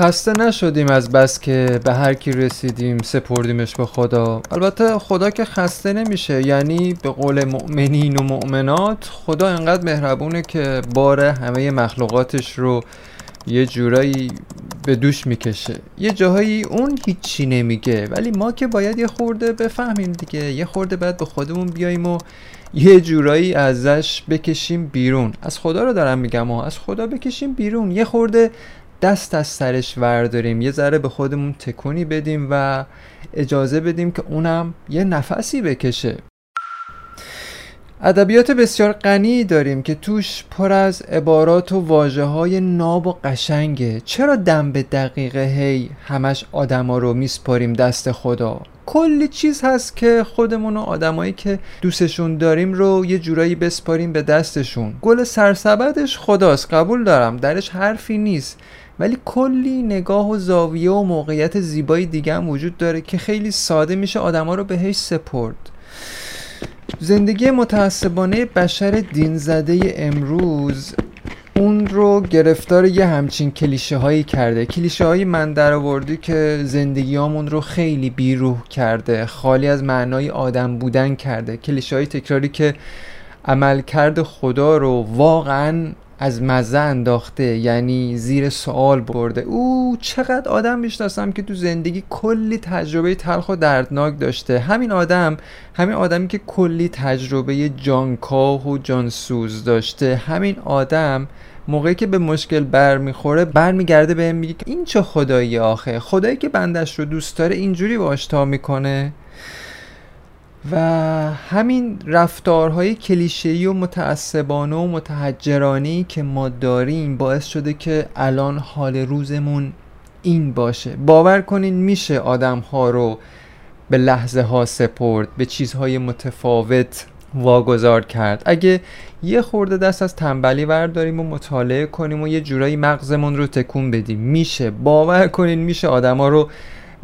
خسته نشدیم از بس که به هر کی رسیدیم سپردیمش به خدا. البته خدا که خسته نمیشه. یعنی به قول مؤمنین و مؤمنات خدا انقدر مهربونه که بار همه مخلوقاتش رو یه جورایی به دوش می‌کشه. یه جاهایی اون هیچی نمیگه ولی ما که باید یه خورده بفهمیم دیگه. یه خورده باید به خودمون بیایم و یه جورایی ازش بکشیم بیرون. از خدا رو دارم میگم و از خدا بکشیم بیرون. یه خورده دست از سرش ورداریم. یه ذره به خودمون تکونی بدیم و اجازه بدیم که اونم یه نفسی بکشه. ادبیات بسیار غنی داریم که توش پر از عبارات و واجه های ناب و قشنگه. چرا دم به دقیقه هی همش آدما رو میسپاریم دست خدا؟ کلی چیز هست که خودمون و آدمایی که دوستشون داریم رو یه جورایی بسپاریم به دستشون. گل سرسبدش خداست قبول دارم. درش حرفی نیست. ولی کلی نگاه و زاویه و موقعیت زیبایی دیگه هم وجود داره که خیلی ساده میشه آدما رو بهش سپرد. زندگی متعصبانه بشر دین زده امروز اون رو گرفتار یه همچین کلیشه هایی کرده. کلیشه هایی من در آوردی که زندگیامون رو خیلی بیروح کرده خالی از معنای آدم بودن کرده. کلیشه های تکراری که عملکرد خدا رو واقعا از مزه انداخته یعنی زیر سوال برده. او چقدر آدم می‌شناسم که تو زندگی کلی تجربه تلخ و دردناک داشته. همین آدم همین آدمی که کلی تجربه جانکاه و جانسوز داشته. همین آدم موقعی که به مشکل برمیخوره برمیگرده به میگه این چه خدایی آخه؟ خدایی که بندش رو دوست داره اینجوری باش تا می‌کنه. و همین رفتارهای کلیشه‌ای و متعصبانه و متحجرانی که ما داریم باعث شده که الان حال روزمون این باشه. باور کنین میشه آدم ها رو به لحظه ها سپرد به چیزهای متفاوت واگذار کرد. اگه یه خورده دست از تنبلی برداریم و مطالعه کنیم و یه جورایی مغزمون رو تکون بدیم میشه. باور کنین میشه آدما رو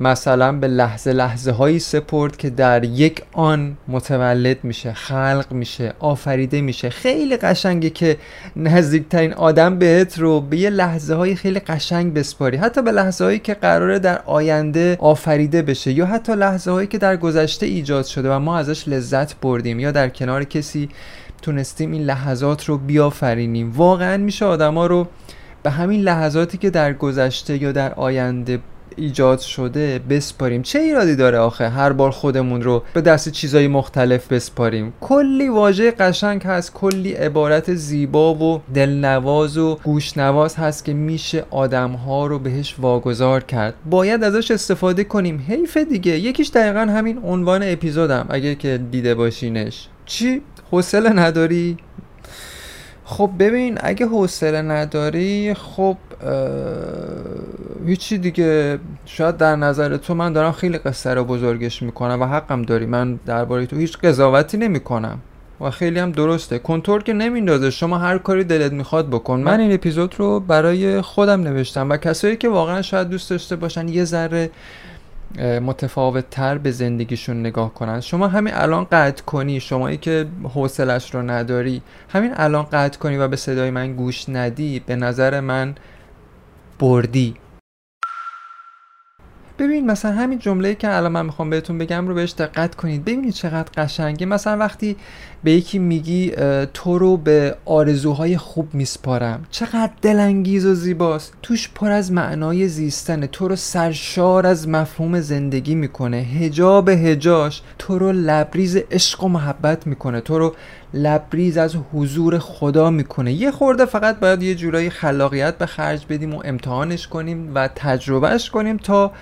مثلا به لحظه لحظه هایی سپرد که در یک آن متولد میشه خلق میشه آفریده میشه. خیلی قشنگه که نزدیکترین آدم بهت رو به یه لحظه های خیلی قشنگ بسپاری. حتی به لحظه هایی که قراره در آینده آفریده بشه یا حتی لحظه هایی که در گذشته ایجاد شده و ما ازش لذت بردیم یا در کنار کسی تونستیم این لحظات رو بیافرینیم. واقعا میشه آدما رو به همین لحظاتی که در گذشته یا در آینده ایجاد شده بسپاریم. چه ایرادی داره آخه هر بار خودمون رو به دست چیزای مختلف بسپاریم؟ کلی واژه قشنگ هست کلی عبارت زیبا و دلنواز و گوشنواز هست که میشه آدمها رو بهش واگذار کرد. باید ازش استفاده کنیم. حیف دیگه. یکیش دقیقا همین عنوان اپیزودم. اگه که دیده باشینش. چی؟ حوصله نداری؟ خب ببین اگه حوصله نداری خب هیچی دیگه شاید در نظر تو من دارم خیلی قصه رو بزرگش می‌کنم و حقم داری. من درباره تو هیچ قضاوتی نمی‌کنم و خیلی هم درسته. کنترل که نمیندازه. شما هر کاری دلت می‌خواد بکن. من این اپیزود رو برای خودم نوشتم و کسایی که واقعا شاید دوست داشته باشن یه ذره متفاوت تر به زندگیشون نگاه کنن. شما همین الان قطع کنی. شمایی که حوصلش رو نداری همین الان قطع کنی و به صدای من گوش ندی به نظر من بردی. ببین مثلا همین جمله که الان من می‌خوام بهتون بگم رو بهش دقت کنید. ببینید چقدر قشنگه. مثلا وقتی به یکی میگی تو رو به آرزوهای خوب میسپارم. چقدر دلانگیز و زیباست. توش پر از معنای زیستن تو رو سرشار از مفهوم زندگی می‌کنه. هجاب هجاش تو رو لبریز عشق و محبت می‌کنه. تو رو لبریز از حضور خدا می‌کنه. یه خورده فقط باید یه جورایی خلاقیت به خرج بدیم و امتحانش کنیم و تجربهش کنیم تا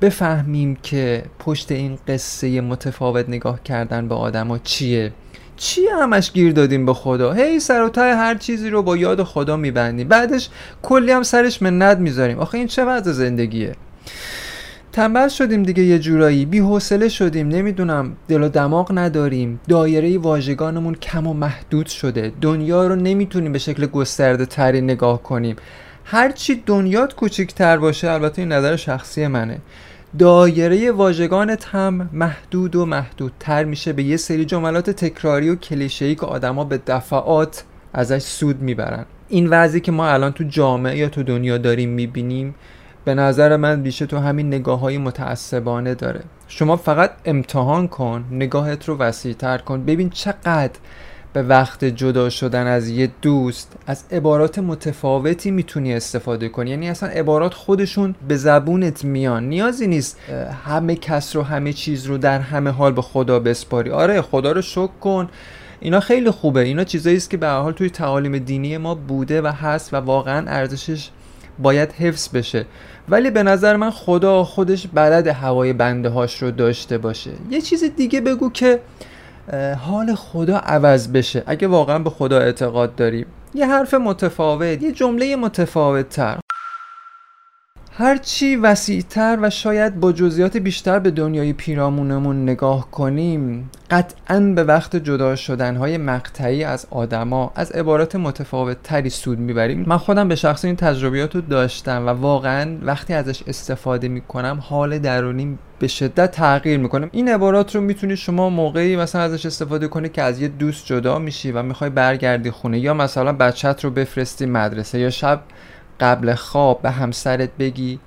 بفهمیم که پشت این قصه متفاوت نگاه کردن به آدما چیه؟ چی همش گیر دادیم به خدا؟ هی سر و هر چیزی رو با یاد خدا میبندیم. بعدش کلی هم سرش منت می‌ذاریم. آخه این چه وضع زندگیه؟ تنبل شدیم دیگه یه جورایی. بی حوصله شدیم. نمی‌دونم. دل و دماغ نداریم. دایره واژگانمون کم و محدود شده. دنیا رو نمی‌تونیم به شکل گسترده تری نگاه کنیم. هرچی دنیات کوچیکتر باشه البته این نظر شخصی منه. دایره واژگانت هم محدود و محدودتر میشه. به یه سری جملات تکراری و کلیشه‌ای که آدما به دفعات ازش سود می‌برن. این وضعی که ما الان تو جامعه یا تو دنیا داریم می‌بینیم به نظر من بیشه تو همین نگاه های متعصبانه داره. شما فقط امتحان کن نگاهت رو وسیع تر کن. ببین چقدر به وقت جدا شدن از یه دوست از عبارات متفاوتی می‌تونی استفاده کنی. یعنی اصلا عبارات خودشون به زبونت میان. نیازی نیست همه کس رو همه چیز رو در همه حال به خدا بسپاری. آره خدا رو شکر کن. اینا خیلی خوبه. اینا چیزایی است که به حال توی تعالیم دینی ما بوده و هست و واقعا ارزشش باید حفظ بشه. ولی به نظر من خدا خودش بلد هوای بنده هاش رو داشته باشه. یه چیز دیگه بگو که حال خدا عوض بشه. اگه واقعا به خدا اعتقاد داری یه حرف متفاوت یه جمله متفاوت تر هرچی وسیعتر و شاید با جزئیات بیشتر به دنیای پیرامونمون نگاه کنیم قطعا به وقت جدا شدنهای مقطعی از آدما از عبارات متفاوت تری سود می‌بریم. من خودم به شخص این تجربیات رو داشتم و واقعا وقتی ازش استفاده می‌کنم حال درونی به شدت تغییر می‌کنم این عبارات رو می‌تونی شما موقعی مثلا ازش استفاده کنی که از یه دوست جدا میشی و می‌خوای برگردی خونه یا مثلا بچت رو بفرستی مدرسه یا شب قبل خواب به همسرت بگی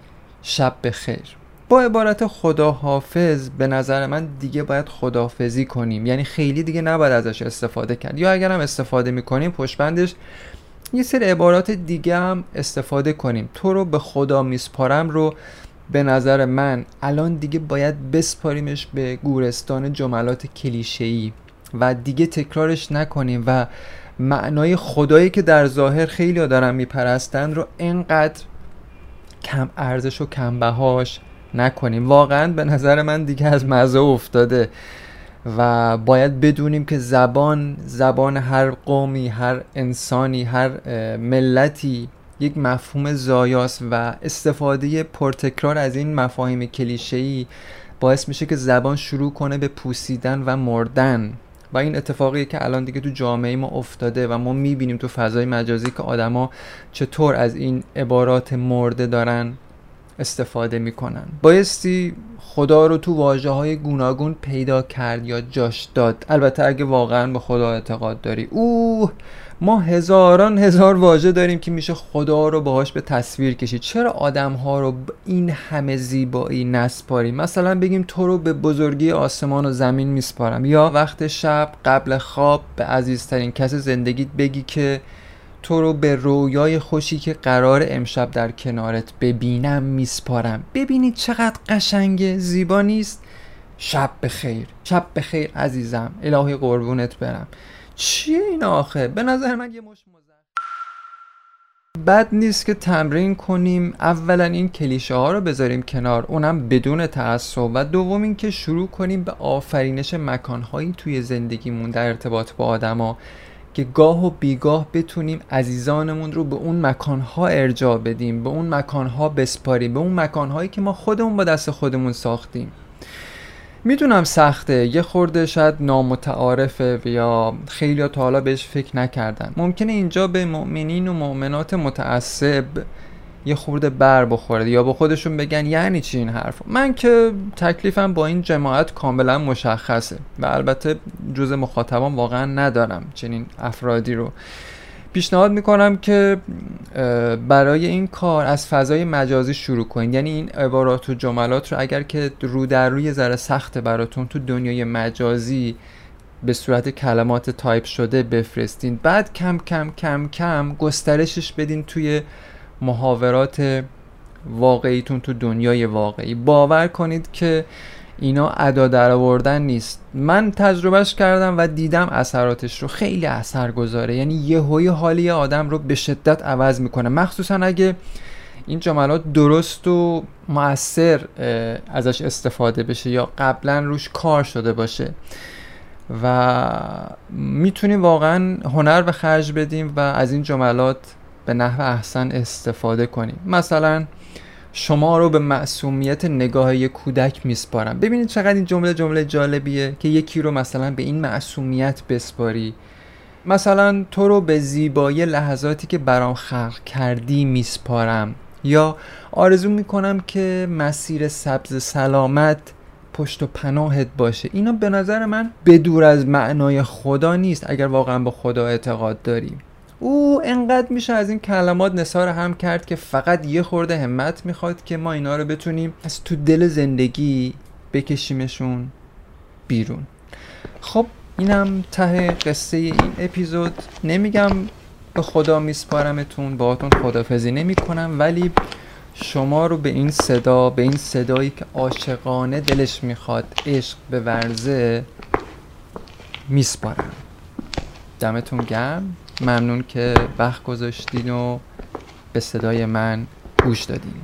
شب بخیر. با عبارت خداحافظ به نظر من دیگه باید خدافزی کنیم. یعنی خیلی دیگه نباید ازش استفاده کرد. یا اگر هم استفاده می‌کنیم پشتبندش یه سری عبارات دیگه هم استفاده کنیم. تو رو به خدا میسپارم رو به نظر من الان دیگه باید بسپاریمش به گورستان جملات کلیشه‌ای و دیگه تکرارش نکنیم و معنای خدایی که در ظاهر خیلی دارن میپرستن رو انقدر کم ارزش و کم بهاش نکنیم. واقعا به نظر من دیگه از مزه افتاده و باید بدونیم که زبان زبان هر قومی هر انسانی هر ملتی یک مفهوم زایاست و استفاده پرتکرار از این مفاهیم کلیشه‌ای باعث میشه که زبان شروع کنه به پوسیدن و مردن. و این اتفاقی که الان دیگه تو جامعه ما افتاده و ما می‌بینیم تو فضای مجازی که آدما چطور از این عبارات مرده دارن استفاده می‌کنن. بایستی خدا رو تو واجه های گوناگون پیدا کرد یا جاش داد. البته اگه واقعا به خدا اعتقاد داری. اوه! ما هزاران هزار واژه داریم که میشه خدا رو باهاش به تصویر کشید. چرا آدم ها رو این همه زیبایی نسپاریم؟ مثلا بگیم تو رو به بزرگی آسمان و زمین میسپارم. یا وقت شب قبل خواب به عزیزترین کس زندگیت بگی که تو رو به رویای خوشی که قرار امشب در کنارت ببینم میسپارم. ببینید چقدر قشنگه زیبا نیست. شب بخیر. شب بخیر عزیزم. الهی قربونت برم. چیه این آخه؟ به نظر من یه مش بد نیست که تمرین کنیم. اولا این کلیشه ها رو بذاریم کنار. اونم بدون تعصب. و دوم این که شروع کنیم به آفرینش مکانهایی توی زندگیمون در ارتباط با آدما که گاه و بیگاه بتونیم عزیزانمون رو به اون مکانها ارجاع بدیم به اون مکانها بسپاریم به اون مکانهایی که ما خودمون با دست خودمون ساختیم. می‌دونم سخته. یه خورده شاید نامتعارفه یا خیلی تا حالا بهش فکر نکردن ممکنه اینجا به مؤمنین و مؤمنات متعصب یه خورده بر بخوره یا با خودشون بگن یعنی چی این حرف؟ من که تکلیفم با این جماعت کاملا مشخصه و البته جز مخاطبان واقعا ندارم چنین افرادی رو. پیشنهاد می‌کنم که برای این کار از فضای مجازی شروع کنید یعنی این عبارات و جملات رو اگر که رو در رو یه ذره سخته براتون تو دنیای مجازی به صورت کلمات تایپ شده بفرستین. بعد کم کم کم کم گسترشش بدین توی محاورات واقعیتون تو دنیای واقعی. باور کنید که اینا ادا در آوردن نیست. من تجربهش کردم و دیدم اثراتش رو. خیلی اثر گذاره یعنی یهوی حالی آدم رو به شدت عوض می‌کنه. مخصوصا اگه این جملات درست و مؤثر ازش استفاده بشه یا قبلا روش کار شده باشه. و می‌تونیم واقعا هنر به خرج بدیم و از این جملات به نحو احسن استفاده کنیم. مثلا شما رو به معصومیت نگاه کودک میسپارم. ببینید چقدر این جمله جمله جالبیه که یکی رو مثلا به این معصومیت بسپاری. مثلا تو رو به زیبایی لحظاتی که برام خلق کردی میسپارم. یا آرزو می‌کنم که مسیر سبز سلامت پشت و پناهت باشه. اینا به نظر من بدور از معنای خدا نیست اگر واقعا به خدا اعتقاد داری او انقدر میشه از این کلمات نثار هم کرد که فقط یه خورده همت می‌خواد که ما اینا رو بتونیم از تو دل زندگی بکشیمشون بیرون. خب اینم ته قصه این اپیزود. نمیگم به خدا میسپارمتون باهاتون خدافزی نمی کنم ولی شما رو به این صدا به این صدایی که عاشقانه دلش می‌خواد عشق به ورزه میسپارم. دمتون گرم. ممنون که وقت گذاشتین و به صدای من گوش دادین.